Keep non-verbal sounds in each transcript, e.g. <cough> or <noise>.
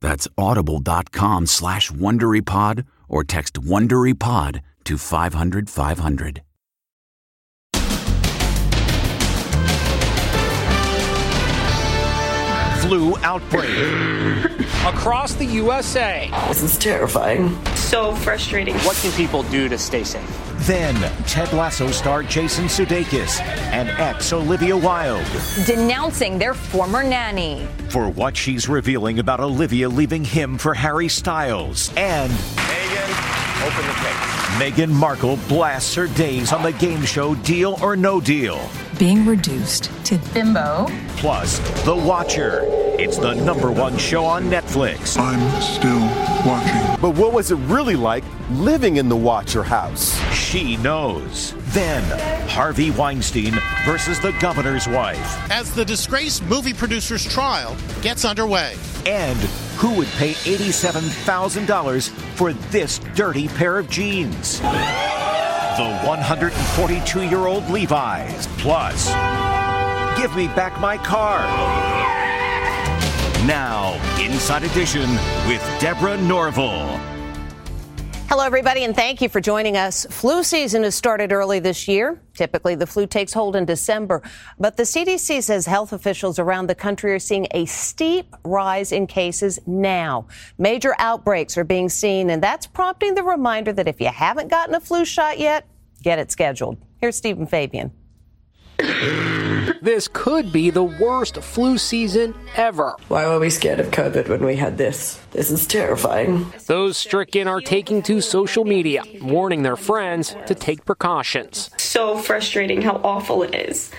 That's audible.com slash WonderyPod or text WonderyPod to 500 500. Flu outbreak <laughs> across the USA. This is terrifying. So frustrating. What can people do to stay safe? Then, Ted Lasso star Jason Sudeikis and ex Olivia Wilde. Denouncing their former nanny. For what she's revealing about Olivia leaving him for Harry Styles. And. Meghan, open the case. Meghan Markle blasts her days on the game show Deal or No Deal. Being reduced to bimbo. Plus, The Watcher. It's the number one show on Netflix. I'm still watching. But what was it really like living in the Watcher house? She knows. Then, Harvey Weinstein versus the governor's wife. As the disgraced movie producer's trial gets underway. And who would pay $87,000 for this dirty pair of jeans? The 142 year old Levi's. Plus, give me back my car. Now, Inside Edition with Deborah Norville. Hello, everybody, and thank you for joining us. Flu season has started early this year. Typically, the flu takes hold in December, but the CDC says health officials around the country are seeing a steep rise in cases now. Major outbreaks are being seen, and that's prompting the reminder that if you haven't gotten a flu shot yet, get it scheduled. Here's Stephen Fabian. <clears throat> This could be the worst flu season ever. Why were we scared of COVID when we had this? This is terrifying. Those stricken are taking to social media, warning their friends to take precautions. So frustrating how awful it is.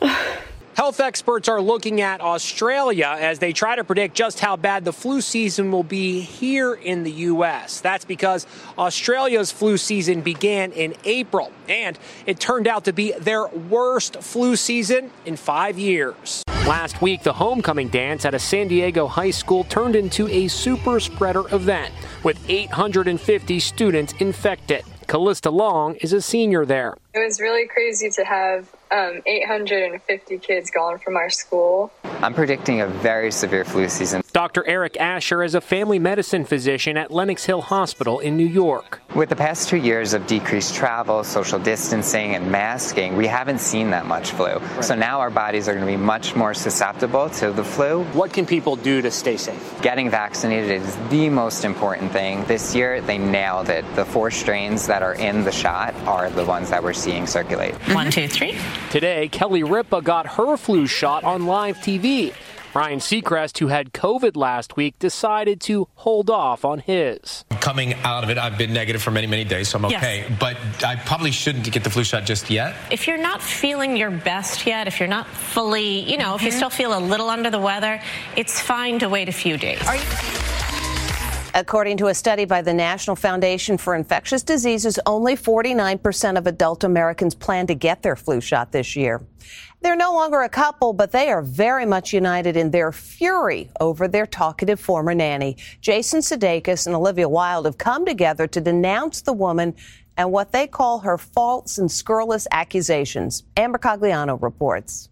<sighs> Health experts are looking at Australia as they try to predict just how bad the flu season will be here in the U.S. That's because Australia's flu season began in April, and it turned out to be their worst flu season in five years. Last week, the homecoming dance at a San Diego high school turned into a super spreader event with 850 students infected. Callista Long is a senior there. It was really crazy to have um, 850 kids gone from our school. I'm predicting a very severe flu season. Dr. Eric Asher is a family medicine physician at Lenox Hill Hospital in New York. With the past two years of decreased travel, social distancing, and masking, we haven't seen that much flu. Right. So now our bodies are going to be much more susceptible to the flu. What can people do to stay safe? Getting vaccinated is the most important thing. This year, they nailed it. The four strains that are in the shot are the ones that we're seeing circulate. One, two, three. Today, Kelly Ripa got her flu shot on live TV. Ryan Seacrest, who had COVID last week, decided to hold off on his. Coming out of it, I've been negative for many, many days, so I'm okay. Yes. But I probably shouldn't get the flu shot just yet. If you're not feeling your best yet, if you're not fully, you know, if you mm-hmm. still feel a little under the weather, it's fine to wait a few days. According to a study by the National Foundation for Infectious Diseases, only 49% of adult Americans plan to get their flu shot this year. They're no longer a couple, but they are very much united in their fury over their talkative former nanny. Jason Sudeikis and Olivia Wilde have come together to denounce the woman and what they call her false and scurrilous accusations. Amber Cagliano reports.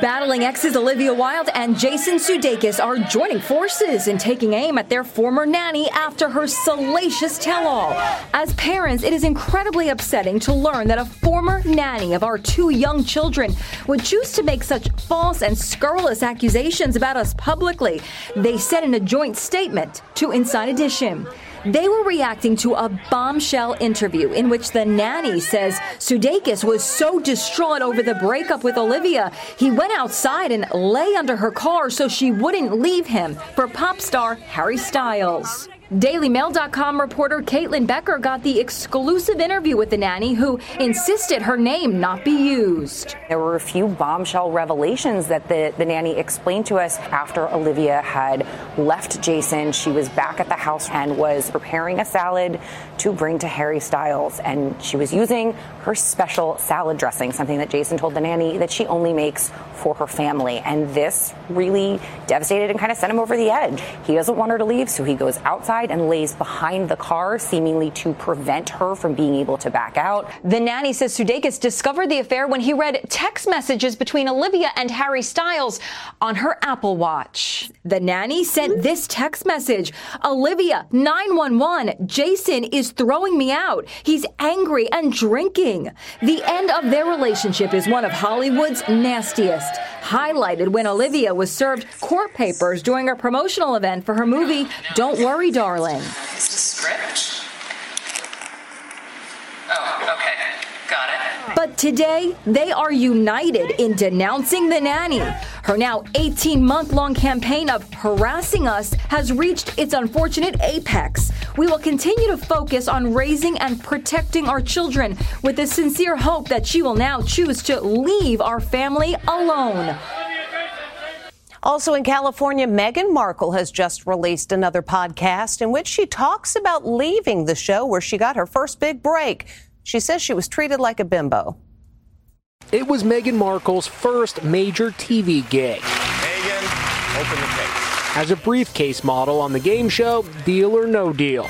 Battling exes Olivia Wilde and Jason Sudeikis are joining forces and taking aim at their former nanny after her salacious tell-all. As parents, it is incredibly upsetting to learn that a former nanny of our two young children would choose to make such false and scurrilous accusations about us publicly. They said in a joint statement to Inside Edition. They were reacting to a bombshell interview in which the nanny says Sudeikis was so distraught over the breakup with Olivia, he went outside and lay under her car so she wouldn't leave him for pop star Harry Styles. DailyMail.com reporter Caitlin Becker got the exclusive interview with the nanny who insisted her name not be used. There were a few bombshell revelations that the, the nanny explained to us after Olivia had left Jason. She was back at the house and was preparing a salad to bring to Harry Styles. And she was using her special salad dressing, something that Jason told the nanny that she only makes for her family. And this really devastated and kind of sent him over the edge. He doesn't want her to leave, so he goes outside and lays behind the car, seemingly to prevent her from being able to back out. The nanny says Sudeikis discovered the affair when he read text messages between Olivia and Harry Styles on her Apple Watch. The nanny sent this text message Olivia, 911, Jason is throwing me out. He's angry and drinking. The end of their relationship is one of Hollywood's nastiest, highlighted when Olivia was served court papers during a promotional event for her movie Don't Worry, Darling. Is the script? Oh, okay. Got it. But today, they are united in denouncing the nanny. Her now 18 month long campaign of harassing us has reached its unfortunate apex. We will continue to focus on raising and protecting our children with the sincere hope that she will now choose to leave our family alone. Also in California, Meghan Markle has just released another podcast in which she talks about leaving the show where she got her first big break. She says she was treated like a bimbo. It was Meghan Markle's first major TV gig. Meghan, open the case. As a briefcase model on the game show Deal or No Deal.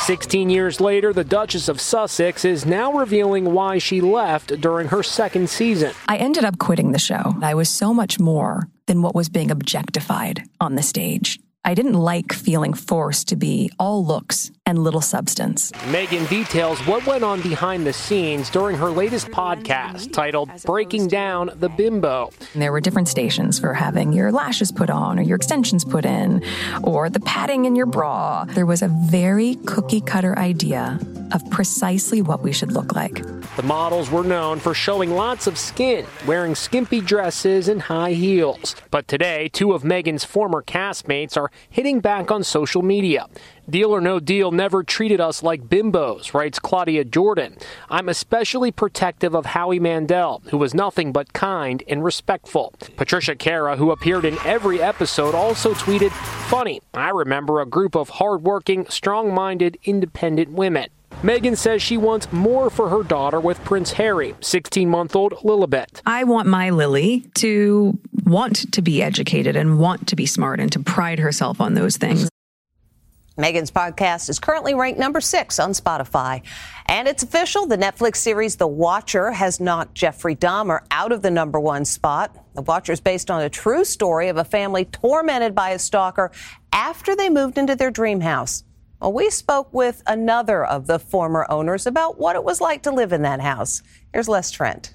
16 years later, the Duchess of Sussex is now revealing why she left during her second season. I ended up quitting the show. I was so much more than what was being objectified on the stage. I didn't like feeling forced to be all looks and little substance. Meghan details what went on behind the scenes during her latest podcast titled Breaking Down the Bimbo. There were different stations for having your lashes put on or your extensions put in or the padding in your bra. There was a very cookie cutter idea of precisely what we should look like. The models were known for showing lots of skin, wearing skimpy dresses and high heels. But today, two of Meghan's former castmates are hitting back on social media. Deal or No Deal never treated us like bimbos, writes Claudia Jordan. I'm especially protective of Howie Mandel, who was nothing but kind and respectful. Patricia Kara, who appeared in every episode, also tweeted, Funny, I remember a group of hardworking, strong minded, independent women. Meghan says she wants more for her daughter with Prince Harry, 16 month old Lilibet. I want my Lily to want to be educated and want to be smart and to pride herself on those things. Meghan's podcast is currently ranked number six on Spotify. And it's official the Netflix series The Watcher has knocked Jeffrey Dahmer out of the number one spot. The Watcher is based on a true story of a family tormented by a stalker after they moved into their dream house. Well, we spoke with another of the former owners about what it was like to live in that house. Here's Les Trent.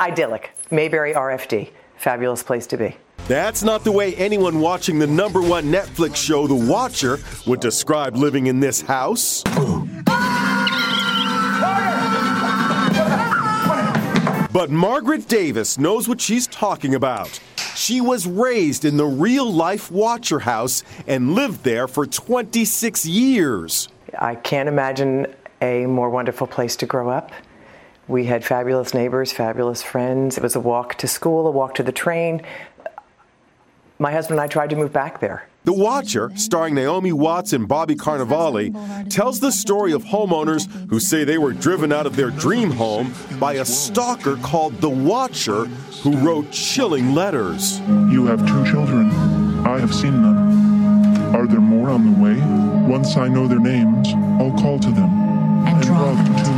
Idyllic. Mayberry RFD. Fabulous place to be. That's not the way anyone watching the number one Netflix show, The Watcher, would describe living in this house. But Margaret Davis knows what she's talking about. She was raised in the real life Watcher house and lived there for 26 years. I can't imagine a more wonderful place to grow up. We had fabulous neighbors, fabulous friends. It was a walk to school, a walk to the train. My husband and I tried to move back there. The Watcher, starring Naomi Watts and Bobby Cannavale, tells the story of homeowners who say they were driven out of their dream home by a stalker called The Watcher who wrote chilling letters. You have two children. I have seen them. Are there more on the way? Once I know their names, I'll call to them and draw them to me.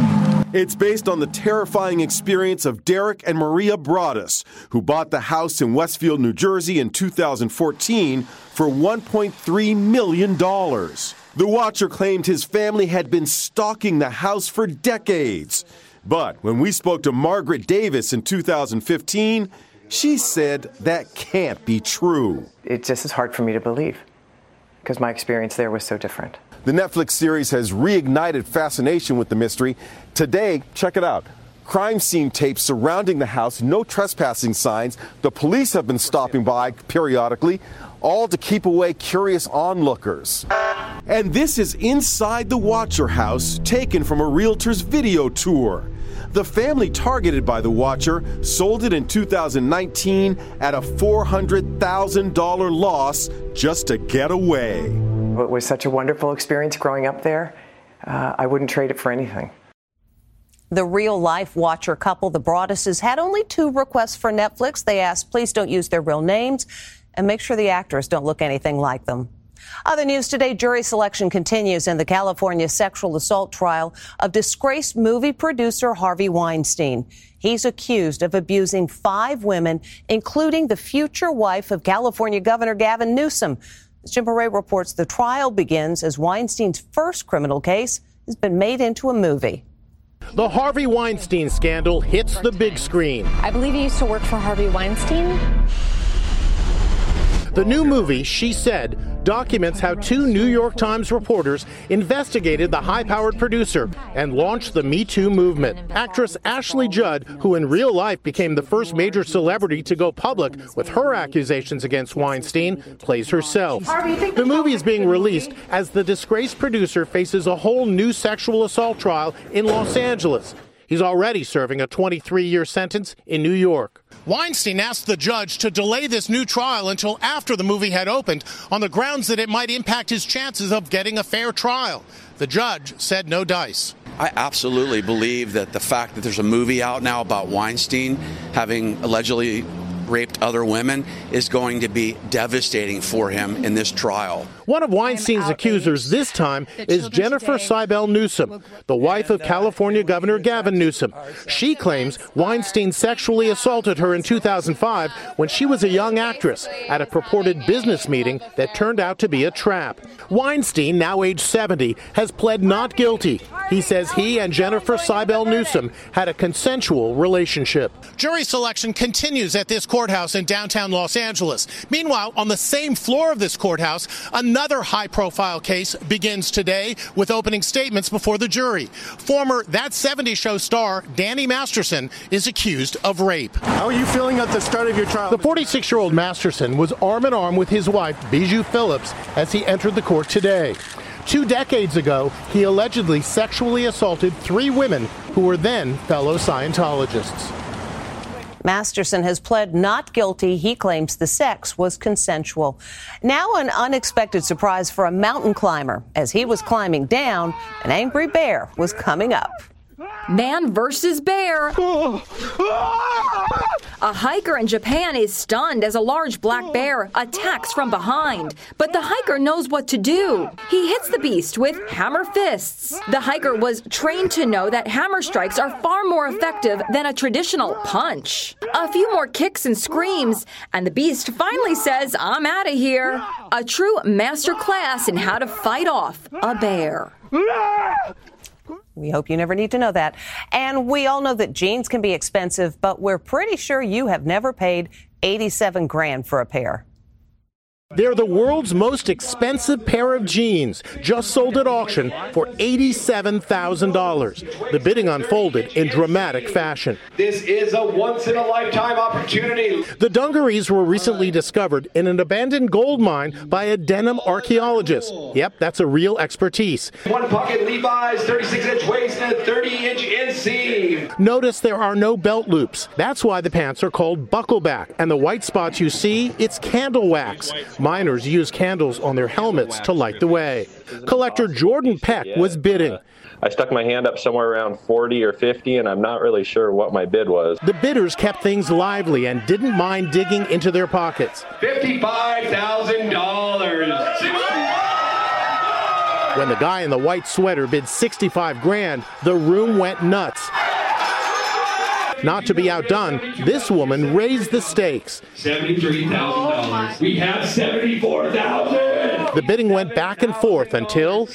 It's based on the terrifying experience of Derek and Maria Broaddus, who bought the house in Westfield, New Jersey in 2014 for $1.3 million. The Watcher claimed his family had been stalking the house for decades. But when we spoke to Margaret Davis in 2015, she said that can't be true. It just is hard for me to believe because my experience there was so different. The Netflix series has reignited fascination with the mystery. Today, check it out. Crime scene tapes surrounding the house, no trespassing signs. The police have been stopping by periodically, all to keep away curious onlookers. And this is inside the Watcher house, taken from a realtor's video tour. The family targeted by the Watcher sold it in 2019 at a $400,000 loss just to get away. It was such a wonderful experience growing up there. Uh, I wouldn't trade it for anything. The real life Watcher couple, the Broadduses, had only two requests for Netflix. They asked, please don't use their real names and make sure the actors don't look anything like them. Other news today, jury selection continues in the California sexual assault trial of disgraced movie producer Harvey Weinstein. He's accused of abusing five women, including the future wife of California Governor Gavin Newsom. As Jim Moret reports, the trial begins as Weinstein's first criminal case has been made into a movie. The Harvey Weinstein scandal hits the big screen. I believe he used to work for Harvey Weinstein. The new movie, She Said, documents how two New York Times reporters investigated the high powered producer and launched the Me Too movement. Actress Ashley Judd, who in real life became the first major celebrity to go public with her accusations against Weinstein, plays herself. The movie is being released as the disgraced producer faces a whole new sexual assault trial in Los Angeles. He's already serving a 23 year sentence in New York. Weinstein asked the judge to delay this new trial until after the movie had opened on the grounds that it might impact his chances of getting a fair trial. The judge said no dice. I absolutely believe that the fact that there's a movie out now about Weinstein having allegedly raped other women is going to be devastating for him in this trial. One of Weinstein's accusers this time is Jennifer Siebel Newsom, the wife of California Governor Gavin Newsom. She claims Weinstein sexually assaulted her in 2005 when she was a young actress at a purported business meeting that turned out to be a trap. Weinstein, now age 70, has pled not guilty. He says he and Jennifer Siebel Newsom had a consensual relationship. Jury selection continues at this courthouse in downtown Los Angeles. Meanwhile, on the same floor of this courthouse, another high profile case begins today with opening statements before the jury. Former That 70 Show star Danny Masterson is accused of rape. How are you feeling at the start of your trial? The 46 year old Masterson was arm in arm with his wife, Bijou Phillips, as he entered the court today. Two decades ago, he allegedly sexually assaulted three women who were then fellow Scientologists. Masterson has pled not guilty. He claims the sex was consensual. Now, an unexpected surprise for a mountain climber. As he was climbing down, an angry bear was coming up. Man versus bear. <laughs> A hiker in Japan is stunned as a large black bear attacks from behind. But the hiker knows what to do. He hits the beast with hammer fists. The hiker was trained to know that hammer strikes are far more effective than a traditional punch. A few more kicks and screams, and the beast finally says, I'm out of here. A true master class in how to fight off a bear. We hope you never need to know that. And we all know that jeans can be expensive, but we're pretty sure you have never paid 87 grand for a pair. They're the world's most expensive pair of jeans, just sold at auction for $87,000. The bidding unfolded in dramatic fashion. This is a once in a lifetime opportunity. The dungarees were recently discovered in an abandoned gold mine by a denim archaeologist. Yep, that's a real expertise. One pocket Levi's, 36 inch waist, and 30 inch inseam. Notice there are no belt loops. That's why the pants are called buckleback. And the white spots you see, it's candle wax. Miners used candles on their helmets to light the way. Collector Jordan Peck was bidding. Uh, I stuck my hand up somewhere around 40 or 50, and I'm not really sure what my bid was. The bidders kept things lively and didn't mind digging into their pockets. $55,000. When the guy in the white sweater bid 65 grand, the room went nuts. Not to be outdone, this woman raised the stakes. $73,000. We have 74,000. The bidding went back and forth until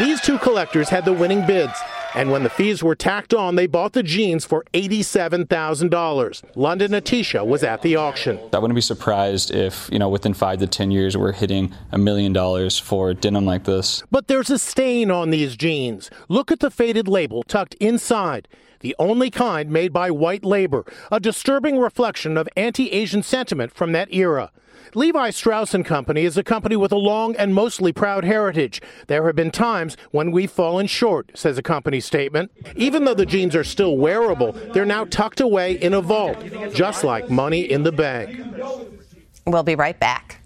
These two collectors had the winning bids, and when the fees were tacked on, they bought the jeans for $87,000. London Atisha was at the auction. I wouldn't be surprised if, you know, within five to 10 years, we're hitting a million dollars for denim like this. But there's a stain on these jeans. Look at the faded label tucked inside. The only kind made by white labor, a disturbing reflection of anti Asian sentiment from that era. Levi Strauss & Company is a company with a long and mostly proud heritage. There have been times when we've fallen short, says a company statement. Even though the jeans are still wearable, they're now tucked away in a vault, just like money in the bank. We'll be right back.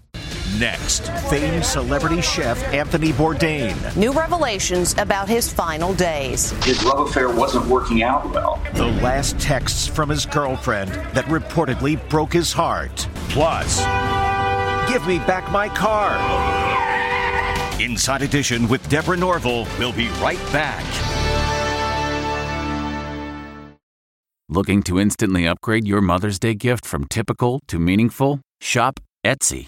Next, famed celebrity chef Anthony Bourdain. New revelations about his final days. His love affair wasn't working out well. The last texts from his girlfriend that reportedly broke his heart. Plus, give me back my car. Inside Edition with Deborah Norville. We'll be right back. Looking to instantly upgrade your Mother's Day gift from typical to meaningful? Shop Etsy.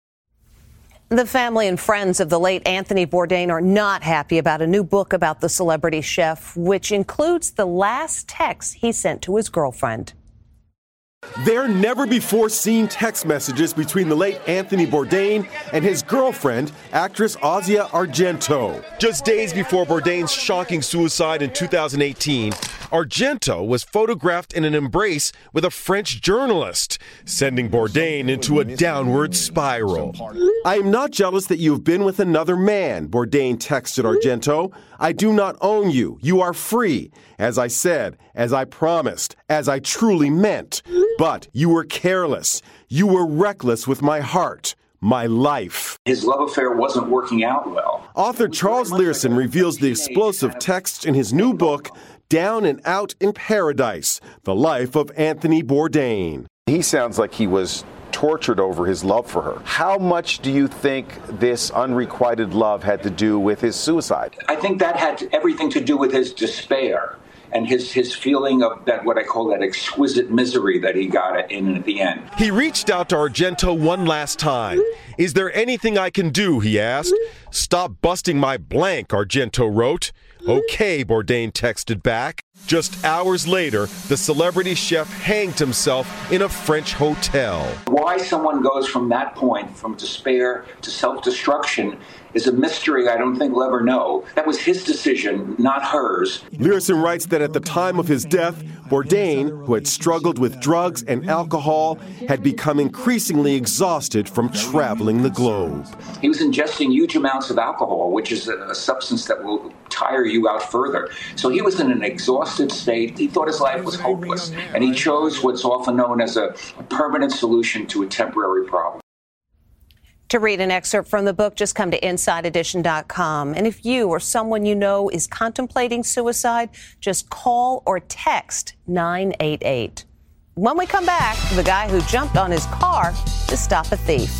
The family and friends of the late Anthony Bourdain are not happy about a new book about the celebrity chef, which includes the last text he sent to his girlfriend. There never before seen text messages between the late Anthony Bourdain and his girlfriend, actress Asia Argento. Just days before Bourdain's shocking suicide in 2018, Argento was photographed in an embrace with a French journalist, sending Bourdain into a downward spiral. I am not jealous that you have been with another man, Bourdain texted Argento. I do not own you. You are free. As I said, as I promised, as I truly meant. But you were careless. You were reckless with my heart, my life. His love affair wasn't working out well. Author Charles Leerhsen reveals the explosive text in his new book, Down and Out in Paradise The Life of Anthony Bourdain. He sounds like he was tortured over his love for her. How much do you think this unrequited love had to do with his suicide? I think that had everything to do with his despair and his his feeling of that what I call that exquisite misery that he got in at the end. He reached out to Argento one last time. Is there anything I can do? He asked. Stop busting my blank, Argento wrote. Okay, Bourdain texted back. Just hours later, the celebrity chef hanged himself in a French hotel. Why someone goes from that point, from despair to self destruction, is a mystery I don't think we'll ever know. That was his decision, not hers. Leerhsen writes that at the time of his death, Bourdain, who had struggled with drugs and alcohol, had become increasingly exhausted from traveling the globe. He was ingesting huge amounts of alcohol, which is a, a substance that will tire you out further. So he was in an exhausted state. He thought his life was hopeless, and he chose what's often known as a, a permanent solution to a temporary problem. To read an excerpt from the book, just come to InsideEdition.com. And if you or someone you know is contemplating suicide, just call or text 988. When we come back, the guy who jumped on his car to stop a thief.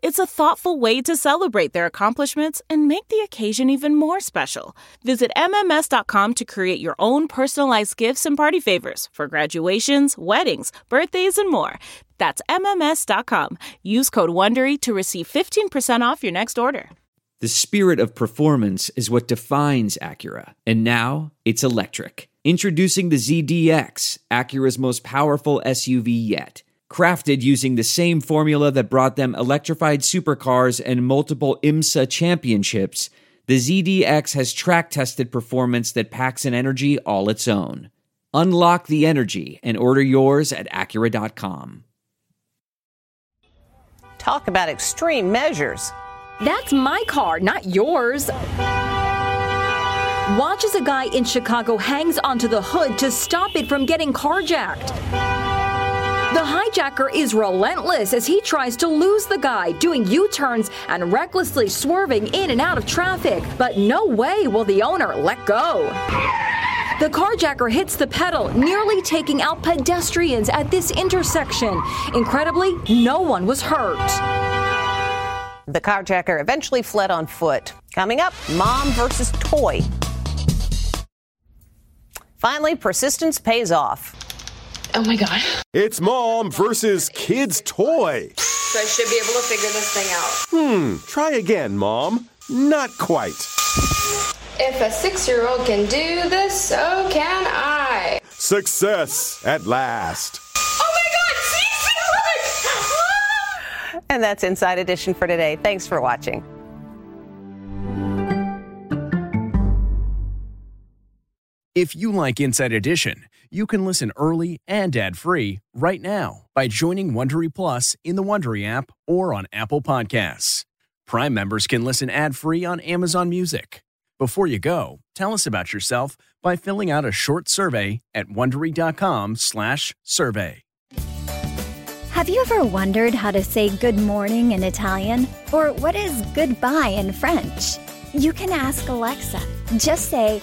It's a thoughtful way to celebrate their accomplishments and make the occasion even more special. Visit MMS.com to create your own personalized gifts and party favors for graduations, weddings, birthdays, and more. That's MMS.com. Use code WONDERY to receive 15% off your next order. The spirit of performance is what defines Acura, and now it's electric. Introducing the ZDX, Acura's most powerful SUV yet. Crafted using the same formula that brought them electrified supercars and multiple IMSA championships, the ZDX has track tested performance that packs an energy all its own. Unlock the energy and order yours at Acura.com. Talk about extreme measures. That's my car, not yours. Watch as a guy in Chicago hangs onto the hood to stop it from getting carjacked. The hijacker is relentless as he tries to lose the guy, doing U turns and recklessly swerving in and out of traffic. But no way will the owner let go. The carjacker hits the pedal, nearly taking out pedestrians at this intersection. Incredibly, no one was hurt. The carjacker eventually fled on foot. Coming up, mom versus toy. Finally, persistence pays off. Oh my God. It's mom versus kid's toy. So I should be able to figure this thing out. Hmm, try again, mom. Not quite. If a six year old can do this, so can I. Success at last. Oh my God, see, And that's Inside Edition for today. Thanks for watching. If you like Inside Edition, you can listen early and ad-free right now by joining Wondery Plus in the Wondery app or on Apple Podcasts. Prime members can listen ad-free on Amazon Music. Before you go, tell us about yourself by filling out a short survey at wondery.com/survey. Have you ever wondered how to say good morning in Italian or what is goodbye in French? You can ask Alexa. Just say,